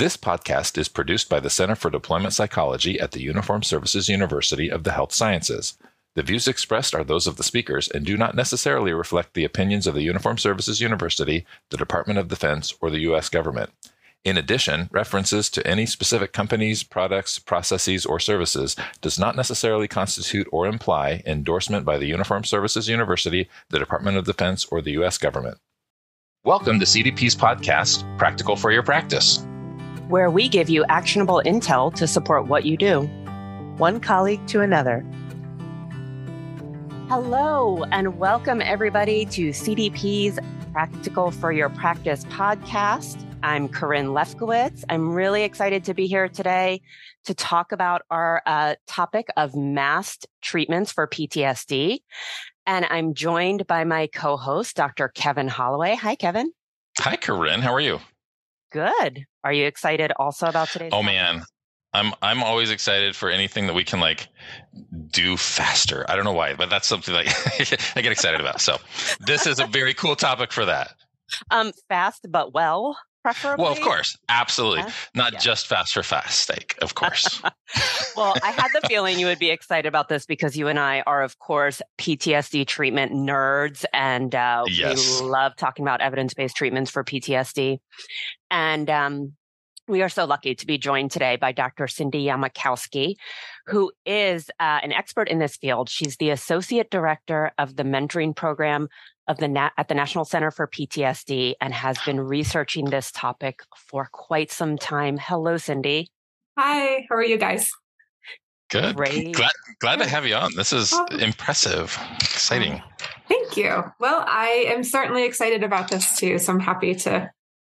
This podcast is produced by the Center for Deployment Psychology at the Uniformed Services University of the Health Sciences. The views expressed are those of the speakers and do not necessarily reflect the opinions of the Uniformed Services University, the Department of Defense, or the U.S. government. In addition, references to any specific companies, products, processes, or services does not necessarily constitute or imply endorsement by the Uniformed Services University, the Department of Defense, or the U.S. government. Welcome to CDP's podcast, Practical for Your Practice, where we give you actionable intel to support what you do. One colleague to another. Hello, and welcome everybody to CDP's Practical for Your Practice podcast. I'm Corinne Lefkowitz. I'm really excited to be here today to talk about our uh, topic of massed treatments for PTSD. And I'm joined by my co host, Dr. Kevin Holloway. Hi, Kevin. Hi, Corinne. How are you? Good. Are you excited also about today's? Oh, topic? man. I'm I'm always excited for anything that we can like do faster. I don't know why, but that's something like I get excited about. So this is a very cool topic for that. Um, fast but well preferably? Well, of course, absolutely. Yeah. Not yeah. just fast for fast sake, of course. Well, I had the feeling you would be excited about this because you and I are, of course, PTSD treatment nerds, and uh, yes. we love talking about evidence based treatments for PTSD. And um, we are so lucky to be joined today by Dr. Cindy Yamokoski, who is uh, an expert in this field. She's the associate director of the mentoring program of the Na- at the National Center for PTSD and has been researching this topic for quite some time. Hello, Cindy. Hi, how are you guys? Good. Great. Glad, glad to have you on. This is impressive, exciting. Thank you. Well, I am certainly excited about this too. So I'm happy to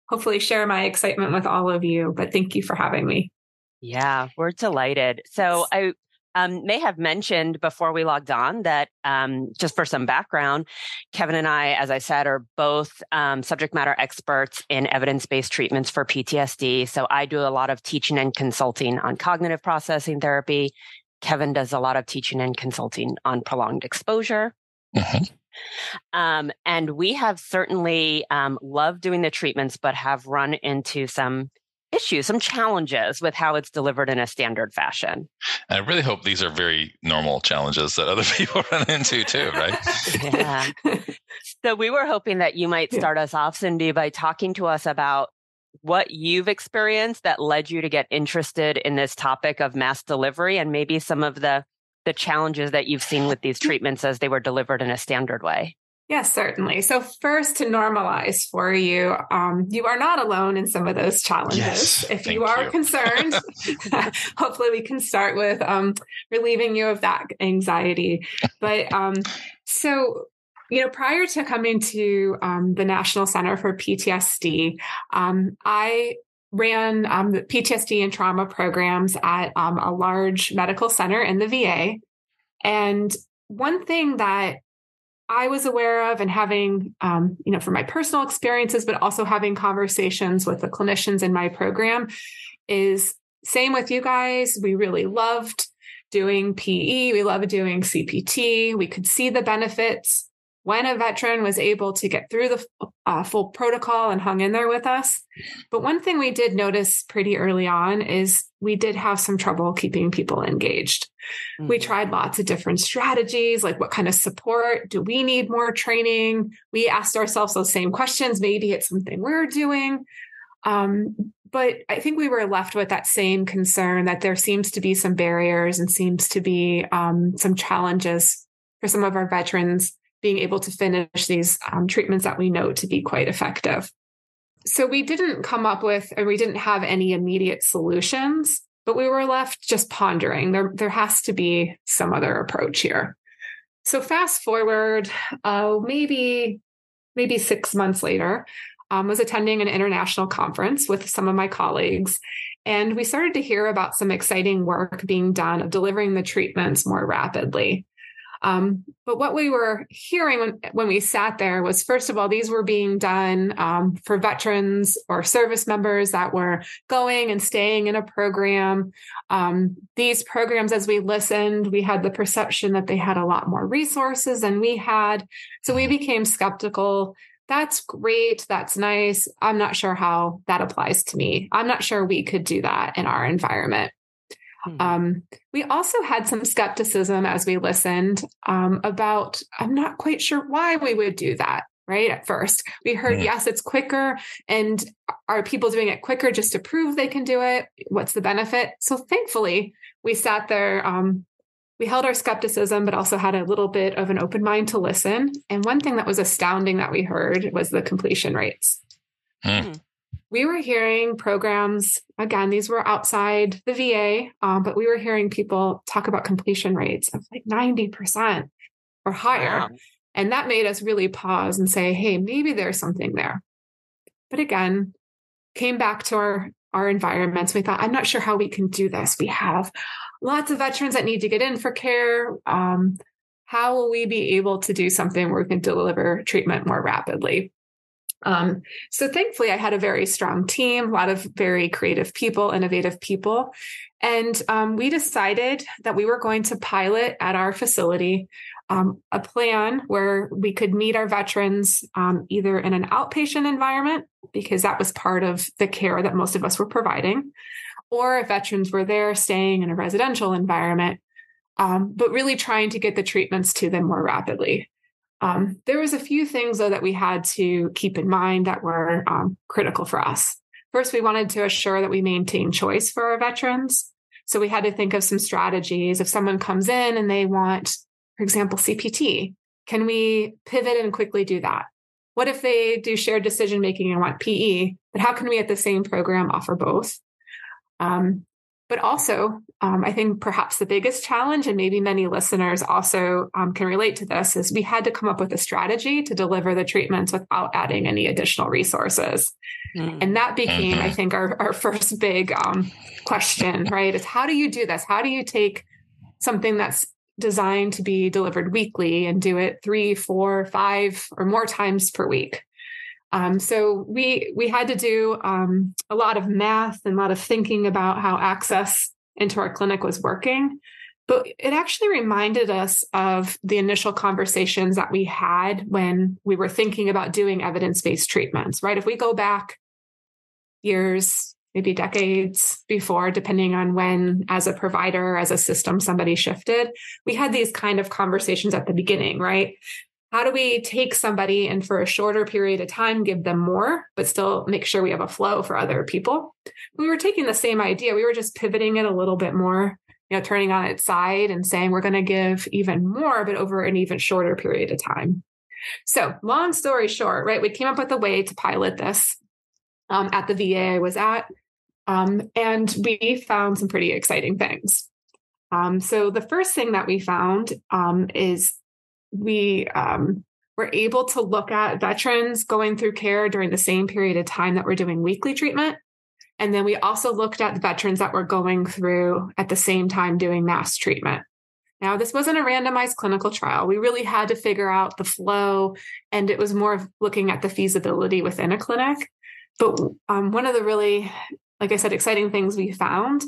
hopefully share my excitement with all of you. But thank you for having me. Yeah, we're delighted. So I um, may have mentioned before we logged on that um, just for some background, Kevin and I, as I said, are both um, subject matter experts in evidence based treatments for PTSD. So I do a lot of teaching and consulting on cognitive processing therapy. Kevin does a lot of teaching and consulting on prolonged exposure. Mm-hmm. Um, and we have certainly um, loved doing the treatments, but have run into some issues, some challenges with how it's delivered in a standard fashion. And I really hope these are very normal challenges that other people run into too, right? yeah. So we were hoping that you might start us off, Cindy, by talking to us about what you've experienced that led you to get interested in this topic of mass delivery and maybe some of the the challenges that you've seen with these mm. treatments as they were delivered in a standard way. Yes, certainly. So, first, to normalize for you, um, you are not alone in some of those challenges. Yes, if you are you. concerned, hopefully we can start with um, relieving you of that anxiety. But um, so, you know, prior to coming to um, the National Center for PTSD, um, I ran um, PTSD and trauma programs at um, a large medical center in the VA. And one thing that I was aware of and having, um, you know, from my personal experiences, but also having conversations with the clinicians in my program is same with you guys. We really loved doing PE. We loved doing CPT. We could see the benefits when a veteran was able to get through the uh, full protocol and hung in there with us. But one thing we did notice pretty early on is we did have some trouble keeping people engaged. Mm-hmm. We tried lots of different strategies, like what kind of support? Do we need more training? We asked ourselves those same questions. Maybe it's something we're doing. Um, but I think we were left with that same concern that there seems to be some barriers and seems to be um, some challenges for some of our veterans being able to finish these um, treatments that we know to be quite effective. So we didn't come up with, and we didn't have any immediate solutions, but we were left just pondering. There, there has to be some other approach here. So fast forward, uh, maybe, maybe six months later, um, was attending an international conference with some of my colleagues, and we started to hear about some exciting work being done of delivering the treatments more rapidly. Um, but what we were hearing when, when we sat there was, first of all, these were being done um, for veterans or service members that were going and staying in a program. Um, these programs, as we listened, we had the perception that they had a lot more resources than we had. So we became skeptical that's great. That's nice. I'm not sure how that applies to me. I'm not sure we could do that in our environment. Mm-hmm. Um, we also had some skepticism as we listened um, about, I'm not quite sure why we would do that. Right at first, we heard, mm-hmm. yes, it's quicker. And are people doing it quicker just to prove they can do it? What's the benefit? So thankfully, we sat there um, we held our skepticism, but also had a little bit of an open mind to listen. And one thing that was astounding that we heard was the completion rates. Mm. We were hearing programs, again, these were outside the VA, um, but we were hearing people talk about completion rates of like 90% or higher. Wow. And that made us really pause and say, hey, maybe there's something there. But again, came back to our our environments. We thought, I'm not sure how we can do this. We have lots of veterans that need to get in for care. Um, how will we be able to do something where we can deliver treatment more rapidly? Um, so thankfully, I had a very strong team, a lot of very creative people, innovative people. And um, we decided that we were going to pilot at our facility um, a plan where we could meet our veterans um, either in an outpatient environment, because that was part of the care that most of us were providing, or if veterans were there staying in a residential environment, um, but really trying to get the treatments to them more rapidly. Um, there was a few things though that we had to keep in mind that were um, critical for us. First, we wanted to assure that we maintain choice for our veterans. So we had to think of some strategies. If someone comes in and they want, for example, CPT, can we pivot and quickly do that? What if they do shared decision making and want PE? But how can we at the same program offer both? Um, but also, um, I think perhaps the biggest challenge, and maybe many listeners also um, can relate to this, is we had to come up with a strategy to deliver the treatments without adding any additional resources. Mm. And that became, mm-hmm. I think, our, our first big um, question, right? Is how do you do this? How do you take something that's designed to be delivered weekly and do it three, four, five, or more times per week? Um, so we we had to do um, a lot of math and a lot of thinking about how access into our clinic was working. But it actually reminded us of the initial conversations that we had when we were thinking about doing evidence based treatments, right? If we go back years, maybe decades before, depending on when, as a provider, as a system, somebody shifted, we had these kind of conversations at the beginning, right? How do we take somebody and for a shorter period of time give them more but still make sure we have a flow for other people? We were taking the same idea. We were just pivoting it a little bit more you know turning on its side and saying we're going to give even more but over an even shorter period of time. So long story short right we came up with a way to pilot this um, at the va i was at um, and we found some pretty exciting things. Um, so the first thing that we found um, is we um, were able to look at veterans going through care during the same period of time that we're doing weekly treatment. And then we also looked at the veterans that were going through at the same time doing mass treatment. Now, this wasn't a randomized clinical trial. We really had to figure out the flow, and it was more of looking at the feasibility within a clinic. But um, one of the really, like I said, exciting things we found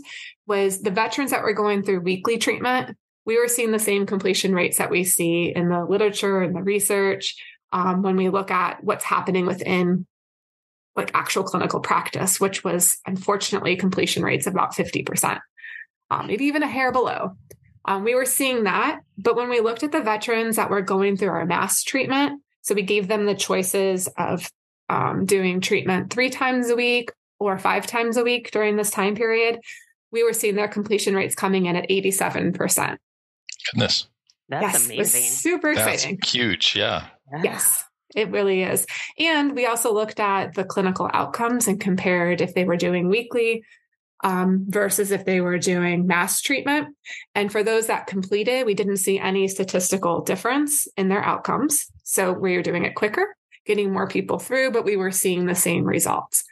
was the veterans that were going through weekly treatment we were seeing the same completion rates that we see in the literature and the research um, when we look at what's happening within like actual clinical practice, which was unfortunately completion rates of about 50%, um, maybe even a hair below. Um, we were seeing that. But when we looked at the veterans that were going through our mass treatment, so we gave them the choices of um, doing treatment three times a week or five times a week during this time period, we were seeing their completion rates coming in at 87%. Goodness. That's yes, amazing. super exciting. That's huge. Yeah. yeah. Yes. It really is. And we also looked at the clinical outcomes and compared if they were doing weekly um, versus if they were doing mass treatment. And for those that completed, we didn't see any statistical difference in their outcomes. So we were doing it quicker, getting more people through, but we were seeing the same results.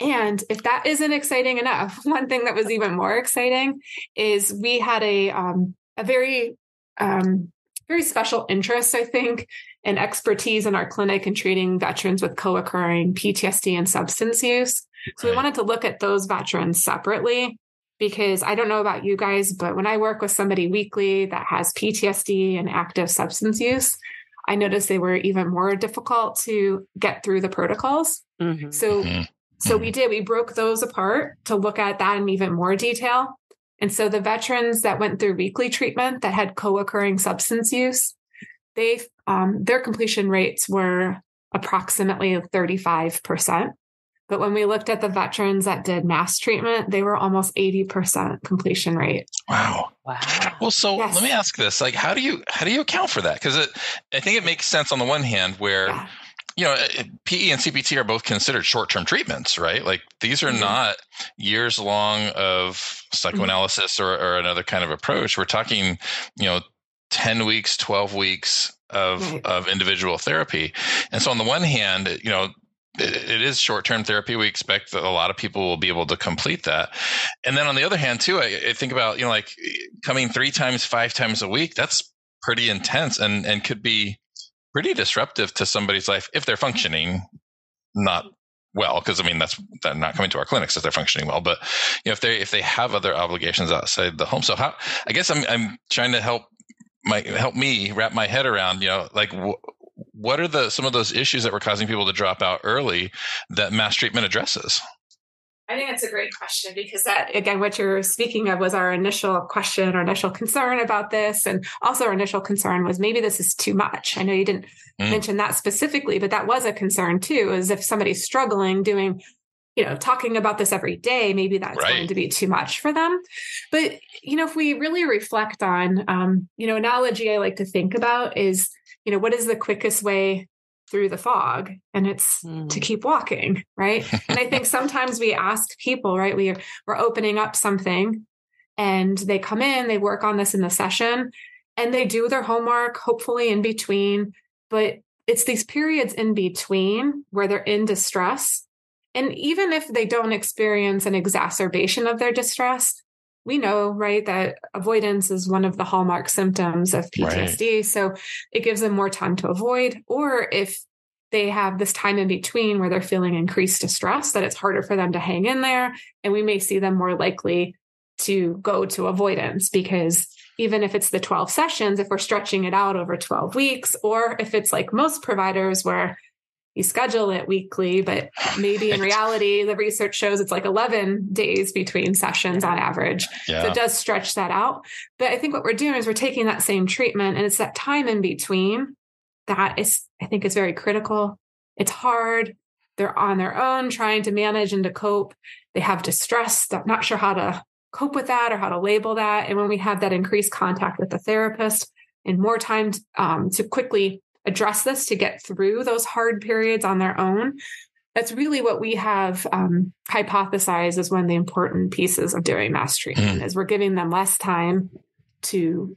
And if that isn't exciting enough, one thing that was even more exciting is we had a um, a very um, very special interest, I think, and expertise in our clinic in treating veterans with co-occurring PTSD and substance use. So we wanted to look at those veterans separately because I don't know about you guys, but when I work with somebody weekly that has PTSD and active substance use, I noticed they were even more difficult to get through the protocols. Mm-hmm. So, mm-hmm. so we did, we broke those apart to look at that in even more detail. And so the veterans that went through weekly treatment that had co-occurring substance use, they um, their completion rates were approximately 35%. But when we looked at the veterans that did mass treatment, they were almost 80% completion rate. Wow. Wow. Well, so yes. let me ask this. Like how do you how do you account for that? Because it, I think it makes sense on the one hand where yeah. You know, PE and CPT are both considered short-term treatments, right? Like these are mm-hmm. not years long of psychoanalysis mm-hmm. or, or another kind of approach. We're talking, you know, 10 weeks, 12 weeks of right. of individual therapy. And so on the one hand, you know, it is short-term therapy. We expect that a lot of people will be able to complete that. And then on the other hand, too, I, I, think about you know like coming three times, five times a week. That's pretty intense and and could be pretty disruptive to somebody's life if they're functioning not well. Because I mean, that's they're not coming to our clinics if they're functioning well. But you know, if they if they have other obligations outside the home, so how? I guess I'm I'm trying to help my help me wrap my head around you know like what are the some of those issues that were causing people to drop out early that mass treatment addresses? I think that's a great question because that again, what you're speaking of was our initial question, our initial concern about this, and also our initial concern was maybe this is too much. I know you didn't mm. mention that specifically, but that was a concern too. Is if somebody's struggling doing you know, talking about this every day, maybe that's right. going to be too much for them. But, you know, if we really reflect on, um, you know, analogy I like to think about is you know, what is the quickest way through the fog? And it's mm. to keep walking, right? and I think sometimes we ask people, right? We we're opening up something and they come in, they work on this in the session and they do their homework, hopefully in between. But it's these periods in between where they're in distress. And even if they don't experience an exacerbation of their distress, we know, right, that avoidance is one of the hallmark symptoms of PTSD. Right. So it gives them more time to avoid. Or if they have this time in between where they're feeling increased distress, that it's harder for them to hang in there. And we may see them more likely to go to avoidance because even if it's the 12 sessions, if we're stretching it out over 12 weeks, or if it's like most providers where you schedule it weekly, but maybe in reality, the research shows it's like 11 days between sessions on average. Yeah. So it does stretch that out. But I think what we're doing is we're taking that same treatment and it's that time in between that is, I think, is very critical. It's hard. They're on their own trying to manage and to cope. They have distress. They're not sure how to cope with that or how to label that. And when we have that increased contact with the therapist and more time um, to quickly address this to get through those hard periods on their own that's really what we have um, hypothesized as one of the important pieces of doing mass treatment mm. is we're giving them less time to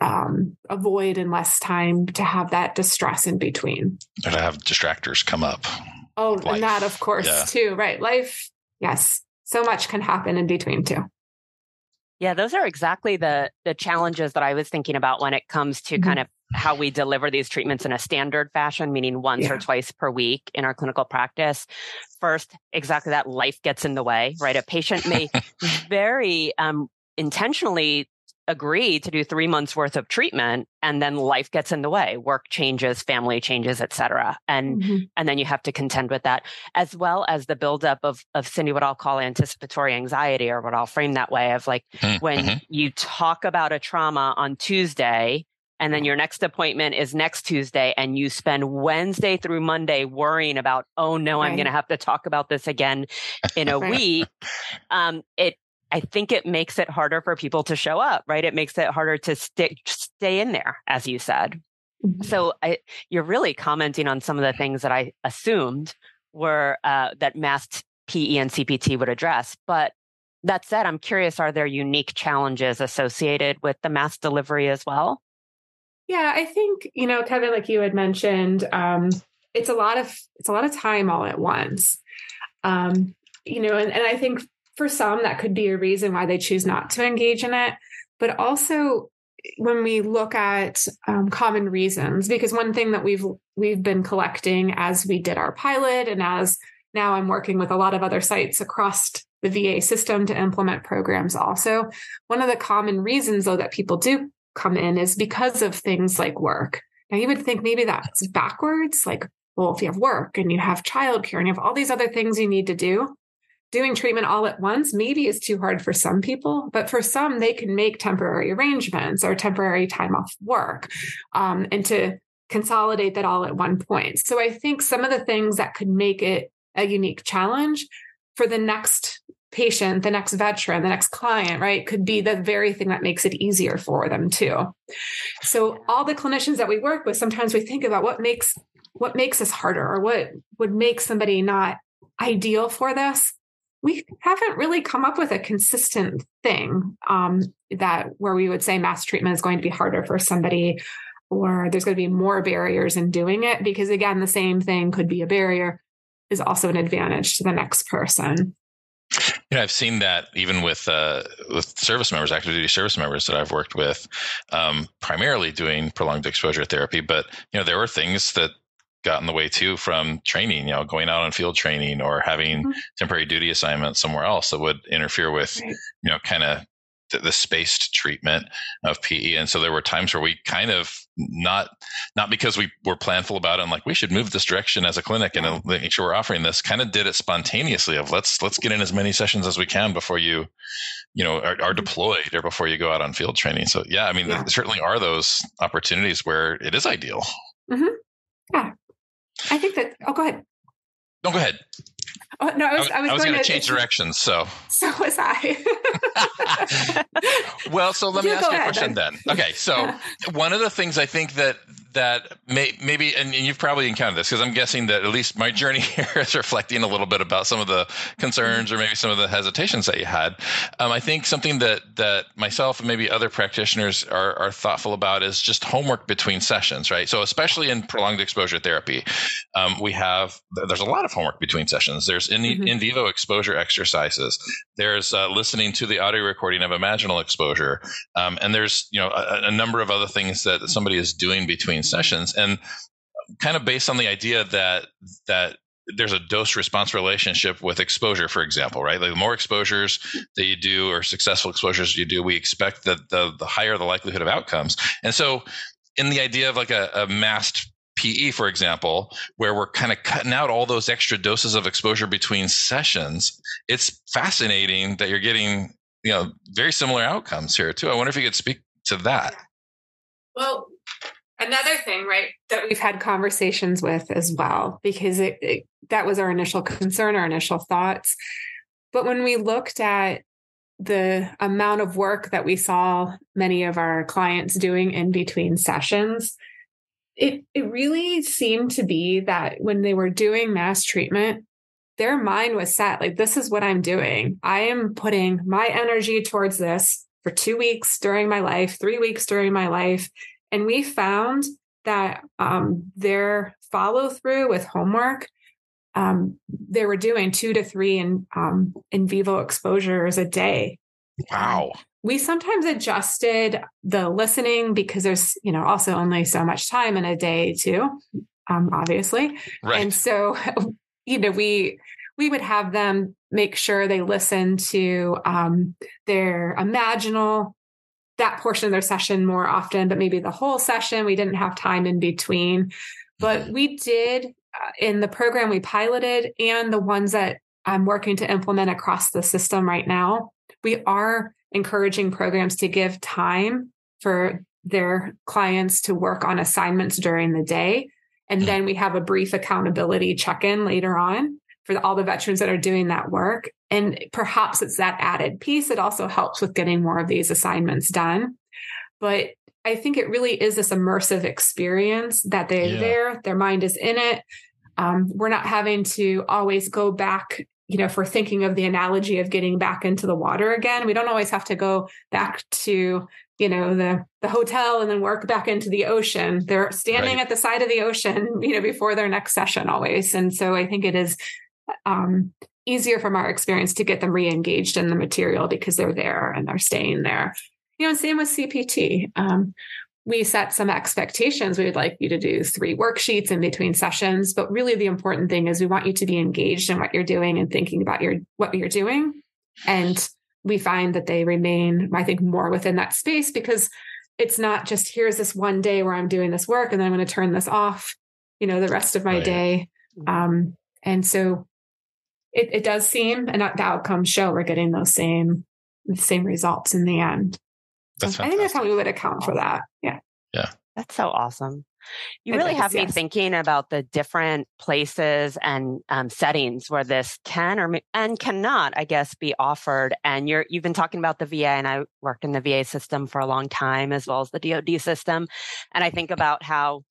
um, avoid and less time to have that distress in between to have distractors come up oh life. and that of course yeah. too right life yes so much can happen in between too yeah those are exactly the the challenges that i was thinking about when it comes to mm-hmm. kind of how we deliver these treatments in a standard fashion, meaning once yeah. or twice per week in our clinical practice. First, exactly that life gets in the way, right? A patient may very um, intentionally agree to do three months worth of treatment and then life gets in the way work changes family changes etc and mm-hmm. and then you have to contend with that as well as the buildup of of cindy what i'll call anticipatory anxiety or what i'll frame that way of like mm-hmm. when you talk about a trauma on tuesday and then your next appointment is next Tuesday and you spend Wednesday through Monday worrying about, oh no, right. I'm going to have to talk about this again in a right. week. Um, it, I think it makes it harder for people to show up, right? It makes it harder to stick, stay in there, as you said. Mm-hmm. So I, you're really commenting on some of the things that I assumed were uh, that massed PE and CPT would address. But that said, I'm curious: are there unique challenges associated with the mass delivery as well? Yeah, I think, you know, Kevin, like you had mentioned, um, it's a lot of it's a lot of time all at once. Um, you know, and, and I think for some that could be a reason why they choose not to engage in it. But also when we look at um, common reasons, because one thing that we've we've been collecting as we did our pilot, and as now I'm working with a lot of other sites across the VA system to implement programs. Also, one of the common reasons though that people do come in is because of things like work. Now you would think maybe that's backwards. Like, well, if you have work and you have childcare and you have all these other things you need to do, doing treatment all at once maybe is too hard for some people, but for some, they can make temporary arrangements or temporary time off work um, and to consolidate that all at one point. So I think some of the things that could make it a unique challenge for the next patient, the next veteran, the next client, right, could be the very thing that makes it easier for them too. So all the clinicians that we work with, sometimes we think about what makes what makes this harder or what would make somebody not ideal for this. We haven't really come up with a consistent thing um, that where we would say mass treatment is going to be harder for somebody or there's going to be more barriers in doing it because again the same thing could be a barrier is also an advantage to the next person you know, I've seen that even with uh, with service members, active duty service members that I've worked with, um, primarily doing prolonged exposure therapy. But you know, there were things that got in the way too from training. You know, going out on field training or having mm-hmm. temporary duty assignments somewhere else that would interfere with right. you know kind of the, the spaced treatment of PE. And so there were times where we kind of not not because we were planful about it and like we should move this direction as a clinic and make sure we're offering this kind of did it spontaneously of let's let's get in as many sessions as we can before you you know are, are mm-hmm. deployed or before you go out on field training so yeah i mean yeah. there certainly are those opportunities where it is ideal mm-hmm. yeah i think that oh go ahead no go ahead Oh, no, I was, I was, was going to change directions. So, so was I. well, so let me ask you a question then. Okay, so one of the things I think that that may, maybe, and you've probably encountered this because I'm guessing that at least my journey here is reflecting a little bit about some of the concerns or maybe some of the hesitations that you had. Um, I think something that that myself and maybe other practitioners are, are thoughtful about is just homework between sessions, right? So especially in prolonged exposure therapy, um, we have there's a lot of homework between sessions. There's in, mm-hmm. in vivo exposure exercises. There's uh, listening to the audio recording of imaginal exposure, um, and there's you know a, a number of other things that somebody is doing between sessions and kind of based on the idea that that there's a dose response relationship with exposure, for example, right? Like the more exposures that you do or successful exposures you do, we expect that the, the higher the likelihood of outcomes. And so, in the idea of like a, a massed PE, for example, where we're kind of cutting out all those extra doses of exposure between sessions, it's fascinating that you're getting, you know, very similar outcomes here too. I wonder if you could speak to that. Well, Another thing, right, that we've had conversations with as well, because it, it, that was our initial concern, our initial thoughts. But when we looked at the amount of work that we saw many of our clients doing in between sessions, it it really seemed to be that when they were doing mass treatment, their mind was set like this is what I'm doing. I am putting my energy towards this for 2 weeks during my life, 3 weeks during my life and we found that um, their follow through with homework, um, they were doing two to three in, um, in vivo exposures a day. Wow. We sometimes adjusted the listening because there's, you know, also only so much time in a day too, um, obviously. Right. And so, you know, we we would have them make sure they listen to um, their imaginal that portion of their session more often, but maybe the whole session. We didn't have time in between. But mm-hmm. we did uh, in the program we piloted and the ones that I'm working to implement across the system right now. We are encouraging programs to give time for their clients to work on assignments during the day. And mm-hmm. then we have a brief accountability check in later on for all the veterans that are doing that work. And perhaps it's that added piece. It also helps with getting more of these assignments done. But I think it really is this immersive experience that they're yeah. there, their mind is in it. Um, we're not having to always go back you know, if we're thinking of the analogy of getting back into the water again, we don't always have to go back to, you know, the the hotel and then work back into the ocean. They're standing right. at the side of the ocean, you know, before their next session always. And so I think it is um, easier from our experience to get them re-engaged in the material because they're there and they're staying there. You know, same with CPT. Um, we set some expectations. We would like you to do three worksheets in between sessions, but really the important thing is we want you to be engaged in what you're doing and thinking about your what you're doing. And we find that they remain, I think, more within that space because it's not just here's this one day where I'm doing this work and then I'm going to turn this off, you know, the rest of my right. day. Mm-hmm. Um, and so it, it does seem, and the outcomes show we're getting those same the same results in the end. That's I think that's how we would account for that. Yeah. Yeah. That's so awesome. You really have yes. me thinking about the different places and um, settings where this can or and cannot, I guess, be offered. And you're you've been talking about the VA, and I worked in the VA system for a long time, as well as the DoD system. And I think about how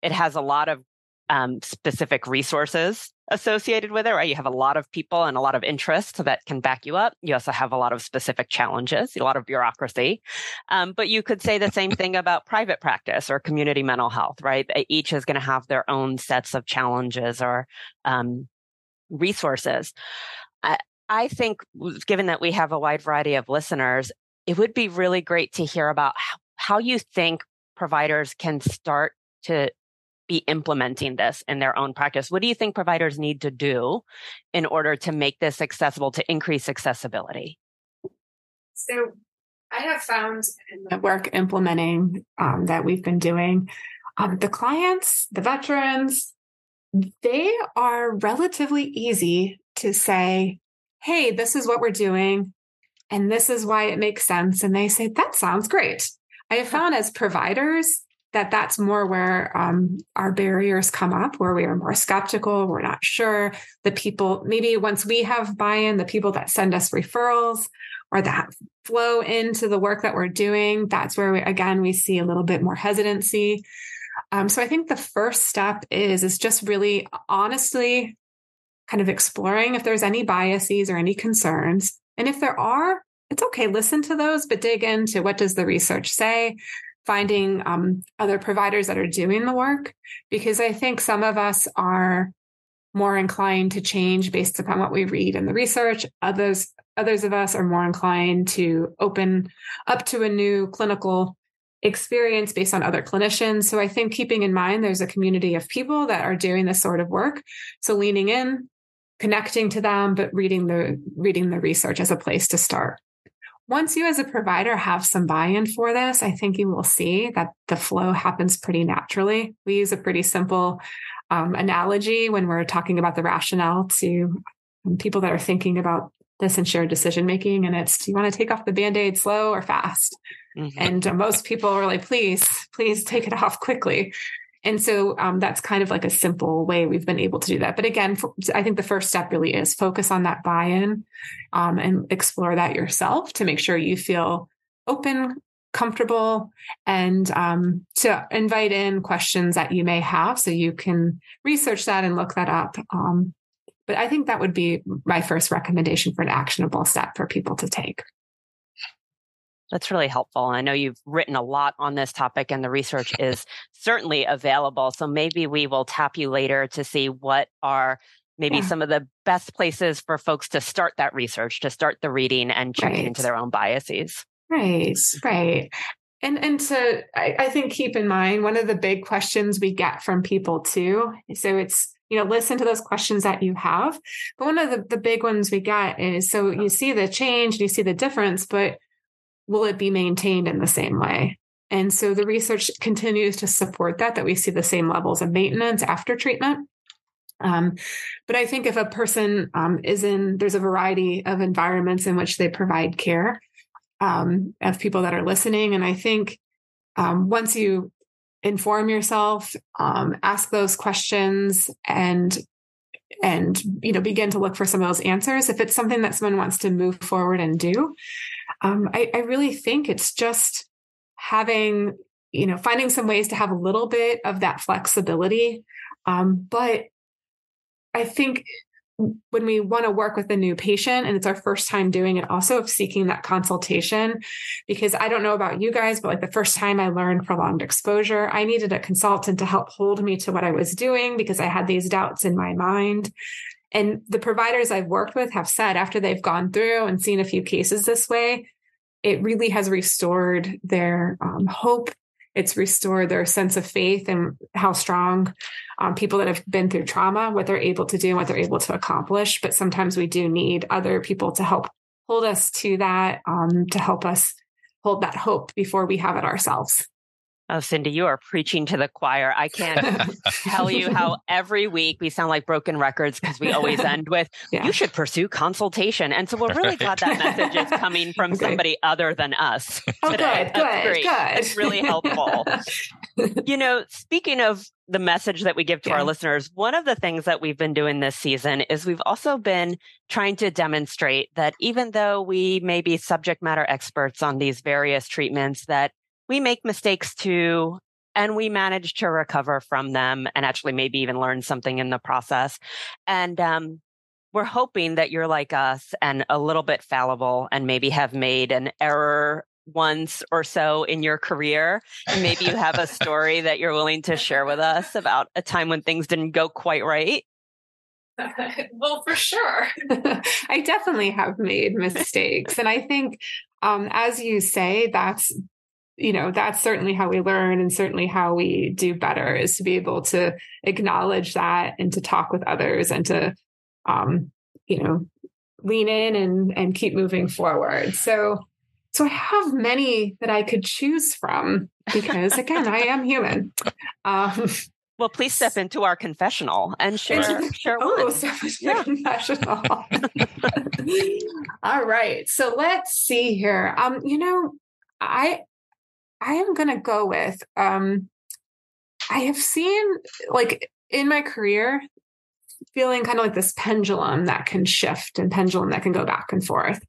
it has a lot of um, specific resources associated with it, right? You have a lot of people and a lot of interests that can back you up. You also have a lot of specific challenges, a lot of bureaucracy. Um, but you could say the same thing about private practice or community mental health, right? Each is going to have their own sets of challenges or um, resources. I, I think, given that we have a wide variety of listeners, it would be really great to hear about how, how you think providers can start to be implementing this in their own practice. What do you think providers need to do in order to make this accessible to increase accessibility? So, I have found in the work implementing um, that we've been doing, um, the clients, the veterans, they are relatively easy to say, hey, this is what we're doing, and this is why it makes sense. And they say, that sounds great. I have found as providers, that that's more where um, our barriers come up, where we are more skeptical, we're not sure. The people, maybe once we have buy in, the people that send us referrals or that flow into the work that we're doing, that's where we, again, we see a little bit more hesitancy. Um, so I think the first step is is just really honestly kind of exploring if there's any biases or any concerns. And if there are, it's okay, listen to those, but dig into what does the research say? Finding um, other providers that are doing the work because I think some of us are more inclined to change based upon what we read in the research. Others, others of us are more inclined to open up to a new clinical experience based on other clinicians. So I think keeping in mind there's a community of people that are doing this sort of work. So leaning in, connecting to them, but reading the reading the research as a place to start once you as a provider have some buy-in for this, I think you will see that the flow happens pretty naturally. We use a pretty simple um, analogy when we're talking about the rationale to um, people that are thinking about this and shared decision making. And it's, do you want to take off the band-aid slow or fast? Mm-hmm. And most people are like, please, please take it off quickly. And so um, that's kind of like a simple way we've been able to do that. But again, for, I think the first step really is focus on that buy in um, and explore that yourself to make sure you feel open, comfortable, and um, to invite in questions that you may have so you can research that and look that up. Um, but I think that would be my first recommendation for an actionable step for people to take. That's really helpful. I know you've written a lot on this topic and the research is certainly available. So maybe we will tap you later to see what are maybe yeah. some of the best places for folks to start that research, to start the reading and checking right. into their own biases. Right, right. And and to I, I think keep in mind one of the big questions we get from people too. So it's you know listen to those questions that you have but one of the, the big ones we get is so you oh. see the change and you see the difference but will it be maintained in the same way? And so the research continues to support that, that we see the same levels of maintenance after treatment. Um, but I think if a person um, is in, there's a variety of environments in which they provide care um, of people that are listening. And I think um, once you inform yourself, um, ask those questions, and and you know begin to look for some of those answers if it's something that someone wants to move forward and do um, I, I really think it's just having you know finding some ways to have a little bit of that flexibility. Um, but i think when we want to work with a new patient and it's our first time doing it also of seeking that consultation because i don't know about you guys but like the first time i learned prolonged exposure i needed a consultant to help hold me to what i was doing because i had these doubts in my mind and the providers i've worked with have said after they've gone through and seen a few cases this way it really has restored their um, hope it's restored their sense of faith and how strong um, people that have been through trauma, what they're able to do and what they're able to accomplish. But sometimes we do need other people to help hold us to that, um, to help us hold that hope before we have it ourselves. Oh, Cindy, you are preaching to the choir. I can't tell you how every week we sound like broken records because we always end with, yeah. you should pursue consultation. And so we're really right. glad that message is coming from okay. somebody other than us. Oh, today. good, That's good, great. good. It's really helpful. you know, speaking of the message that we give to yeah. our listeners, one of the things that we've been doing this season is we've also been trying to demonstrate that even though we may be subject matter experts on these various treatments, that we make mistakes too and we manage to recover from them and actually maybe even learn something in the process. And um, we're hoping that you're like us and a little bit fallible and maybe have made an error once or so in your career and maybe you have a story that you're willing to share with us about a time when things didn't go quite right. Well for sure. I definitely have made mistakes and i think um, as you say that's you know that's certainly how we learn and certainly how we do better is to be able to acknowledge that and to talk with others and to um you know lean in and and keep moving forward so so i have many that i could choose from because again i am human um well, please step into our confessional and share, share oh. Step into yeah. confessional. All right. So let's see here. Um, you know, I I am going to go with um, I have seen like in my career feeling kind of like this pendulum that can shift and pendulum that can go back and forth.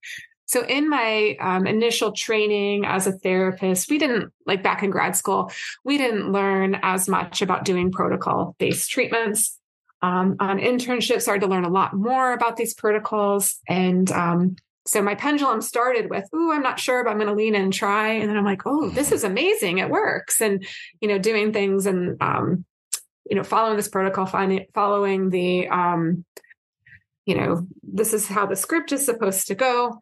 So in my um, initial training as a therapist, we didn't like back in grad school, we didn't learn as much about doing protocol based treatments. Um, on internship, started to learn a lot more about these protocols, and um, so my pendulum started with, "Ooh, I'm not sure, but I'm going to lean in and try." And then I'm like, "Oh, this is amazing! It works!" And you know, doing things and um, you know, following this protocol, following the, um, you know, this is how the script is supposed to go.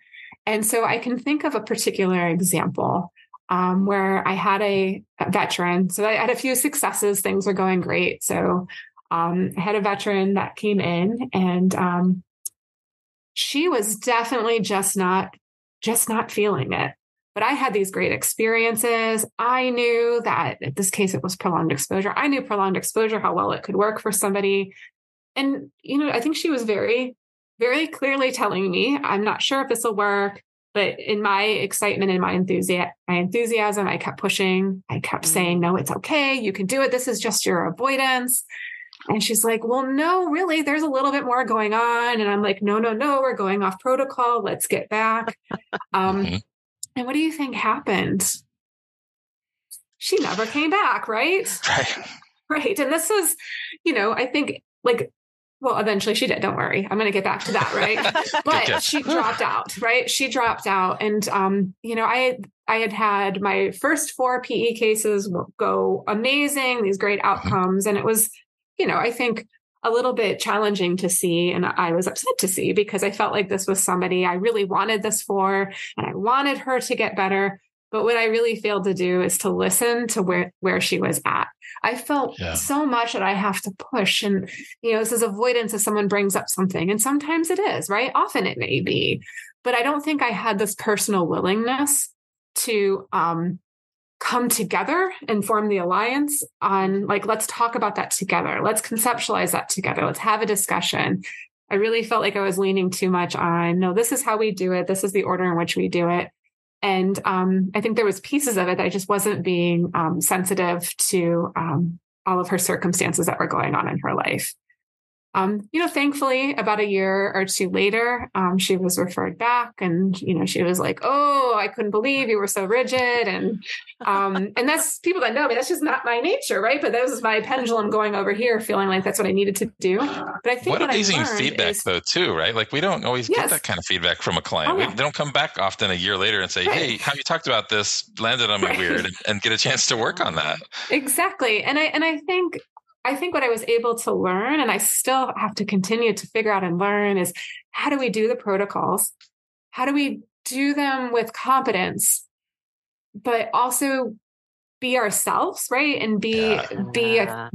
And so I can think of a particular example um, where I had a, a, veteran. So I had a few successes; things were going great. So um, I had a veteran that came in and um, she was definitely just not just not feeling it. But i had these great experiences. I knew that in this case it was prolonged exposure. I knew prolonged exposure how well it could work for somebody. And you know i think she was very very clearly telling me i'm not sure if this will work but in my excitement and my enthusiasm my enthusiasm i kept pushing. I kept mm-hmm. saying no it's okay. You can do it. This is just your avoidance and she's like, well, no, really, there's a little bit more going on. And I'm like, no, no, no, we're going off protocol. Let's get back. Um, mm-hmm. And what do you think happened? She never came back, right? Right. Right. And this was, you know, I think like, well, eventually she did. Don't worry. I'm going to get back to that. Right. but she dropped out. Right. She dropped out. And, um, you know, I, I had had my first four PE cases go amazing, these great mm-hmm. outcomes. And it was, you know, I think a little bit challenging to see. And I was upset to see because I felt like this was somebody I really wanted this for and I wanted her to get better. But what I really failed to do is to listen to where, where she was at. I felt yeah. so much that I have to push. And, you know, this is avoidance if someone brings up something. And sometimes it is, right? Often it may be. But I don't think I had this personal willingness to um, come together and form the alliance on like let's talk about that together. Let's conceptualize that together. Let's have a discussion. I really felt like i was leaning too much on no this is how we do it. This is the order in which we do it. And um, i think there was pieces of it that i just wasn't being um, sensitive to um, all of her circumstances that were going on in her life um, you know, thankfully, about a year or two later, um, she was referred back, and you know, she was like, "Oh, I couldn't believe you were so rigid," and um, and that's people that know me. That's just not my nature, right? But that was my pendulum going over here, feeling like that's what I needed to do. But I think what, what amazing feedback, is, though, too, right? Like we don't always yes. get that kind of feedback from a client. Oh, yeah. we, they don't come back often a year later and say, right. "Hey, how you talked about this landed on me right. weird," and, and get a chance to work on that. Exactly, and I and I think I think what I was able to learn, and I still have to continue to figure out and learn, is how do we do the protocols? How do we do them with competence, but also be ourselves, right? And be yeah. be a,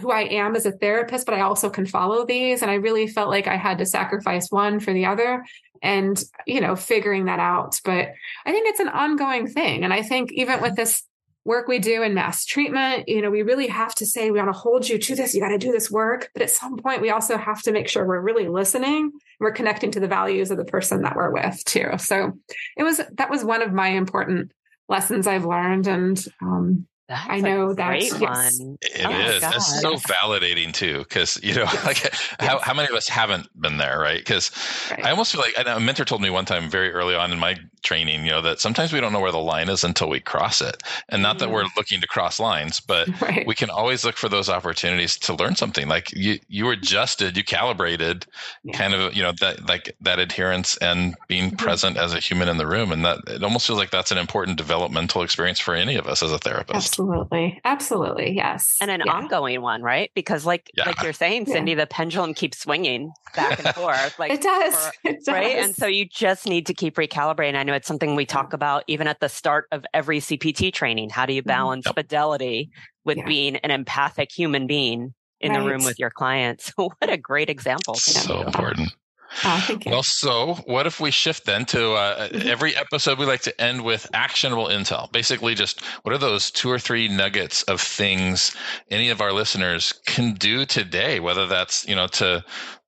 who I am as a therapist, but I also can follow these. And I really felt like I had to sacrifice one for the other and, you know, figuring that out. But I think it's an ongoing thing. And I think even with this work we do in mass treatment, you know, we really have to say, we want to hold you to this. You got to do this work. But at some point, we also have to make sure we're really listening. We're connecting to the values of the person that we're with too. So it was, that was one of my important lessons I've learned. And, um, That's I know a that's- great yes. one. It Oh is. It's so validating too, because you know, Yes. like how, Yes. how many of us haven't been there, right? Because Right. I almost feel like and a mentor told me one time very early on in my training, you know, that sometimes we don't know where the line is until we cross it, and not that Mhm. we're looking to cross lines, but right. we can always look for those opportunities to learn something. Like you, you adjusted, you calibrated, Yeah. kind of, you know, that like that adherence and being Mhm. present as a human in the room, and that it almost feels like that's an important developmental experience for any of us as a therapist. Absolutely. Absolutely. Absolutely. Yes. and an Yeah. ongoing one, right? Because like Yeah. like you're saying, Yeah. Cindy, the pendulum keeps swinging back and forth. Like it does. for- it does. right and so you just need to keep recalibrating i know it's something we talk about even at the start of every cpt training how do you Mhm. balance Yep. fidelity with Yeah. being an empathic human being in the room with your clients what a great example So Cindy. important. Oh. Well, so what if we shift then to uh, Mhm. every episode we like to end with actionable intel? Basically, just what are those two or three nuggets of things any of our listeners can do today, whether that's you know to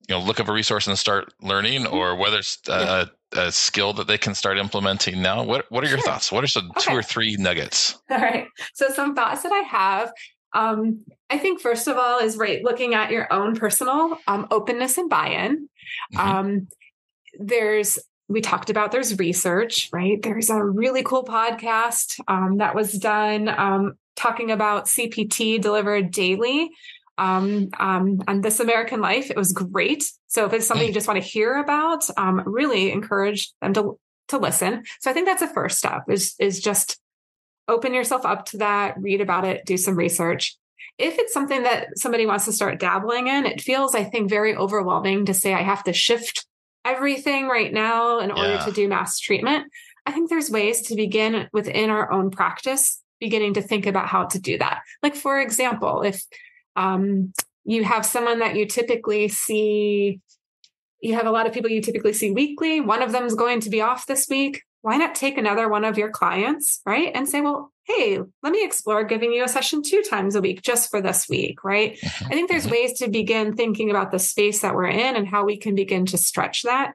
you know look up a resource and start learning, Mm-hmm. or whether it's a, a skill that they can start implementing now. What What are your Sure. thoughts? What are some two or three nuggets? All right. So some thoughts that I have. Um, I think first of all is right looking at your own personal um, openness and buy-in. Mhm. Um, there's we talked about there's research, right? There's a really cool podcast um, that was done um, talking about CPT delivered daily um, um, on This American Life. It was great. So if it's something you just want to hear about, um, really encourage them to to listen. So I think that's a first step is is just open yourself up to that, read about it, do some research. If it's something that somebody wants to start dabbling in, it feels, I think, very overwhelming to say I have to shift everything right now in order Yeah. to do massed treatment. I think there's ways to begin within our own practice, beginning to think about how to do that. Like, for example, if um, you have someone that you typically see, you have a lot of people you typically see weekly, one of them is going to be off this week. Why not take another one of your clients, right? And say, well, hey, let me explore giving you a session two times a week just for this week, right? I think there's ways to begin thinking about the space that we're in and how we can begin to stretch that.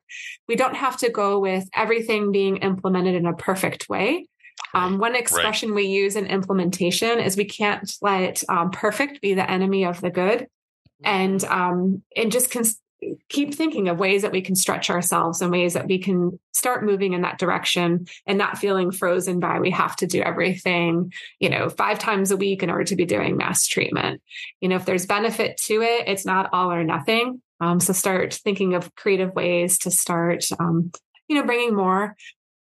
We don't have to go with everything being implemented in a perfect way. Um, one expression we use in implementation is we can't let um, perfect be the enemy of the good, and um, and just cons- keep thinking of ways that we can stretch ourselves and ways that we can start moving in that direction and not feeling frozen by we have to do everything you know five times a week in order to be doing massed treatment. You know if there's benefit to it it's not all or nothing. Um, so start thinking of creative ways to start um, you know bringing more.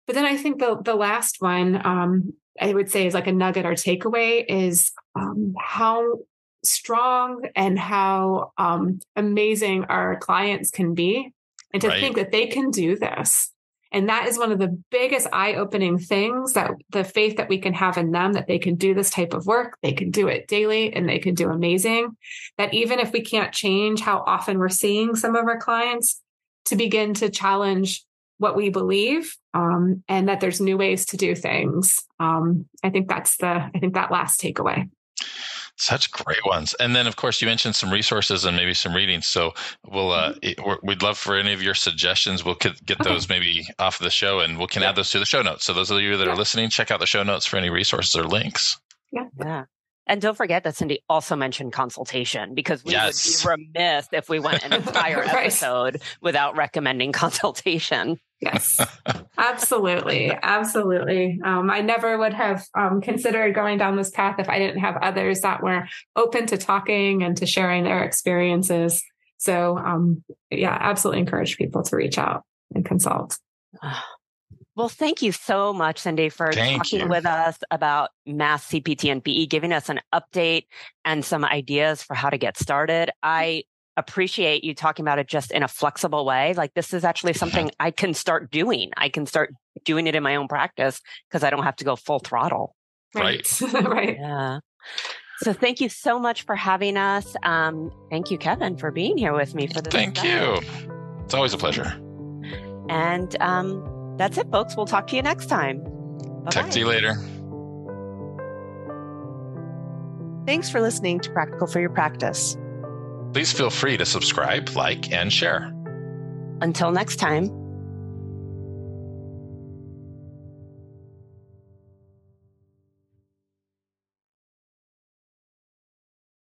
But then i think the the last one um, i would say is like a nugget or takeaway is um, how strong and how um, amazing our clients can be and to Right. think that they can do this. And that is one of the biggest eye-opening things that the faith that we can have in them that they can do this type of work they can do it daily and they can do amazing that even if we can't change how often we're seeing some of our clients to begin to challenge what we believe um, and that there's new ways to do things. Um, i think that's the i think that last takeaway Such great ones. And then, of course, you mentioned some resources and maybe some readings. So we'll, uh, it, we're, we'd love for any of your suggestions. We'll get get Okay. those maybe off the show and we can Yeah. add those to the show notes. So those of you that Yeah. are listening, check out the show notes for any resources or links. yeah and don't forget that Cindy also mentioned consultation because we Yes. would be remiss if we went an entire Right. episode without recommending consultation. Yes, absolutely. Absolutely. Um, I never would have um, considered going down this path if I didn't have others that were open to talking and to sharing their experiences. So, um, yeah, absolutely encourage people to reach out and consult. Well, thank you so much, Cindy, for Thank talking you. with us about massed CPT and PE, giving us an update and some ideas for how to get started. I appreciate you talking about it just in a flexible way. Like this is actually something I can start doing. I can start doing it in my own practice because I don't have to go full throttle. Right. right. Yeah. So thank you so much for having us. Um, thank you, Kevin, for being here with me for this. Thank you. It's always a pleasure. And um, that's it, folks. We'll talk to you next time. Bye-bye. Talk to you later. Thanks for listening to Practical for Your Practice. Please feel free to subscribe, like, and share. Until next time.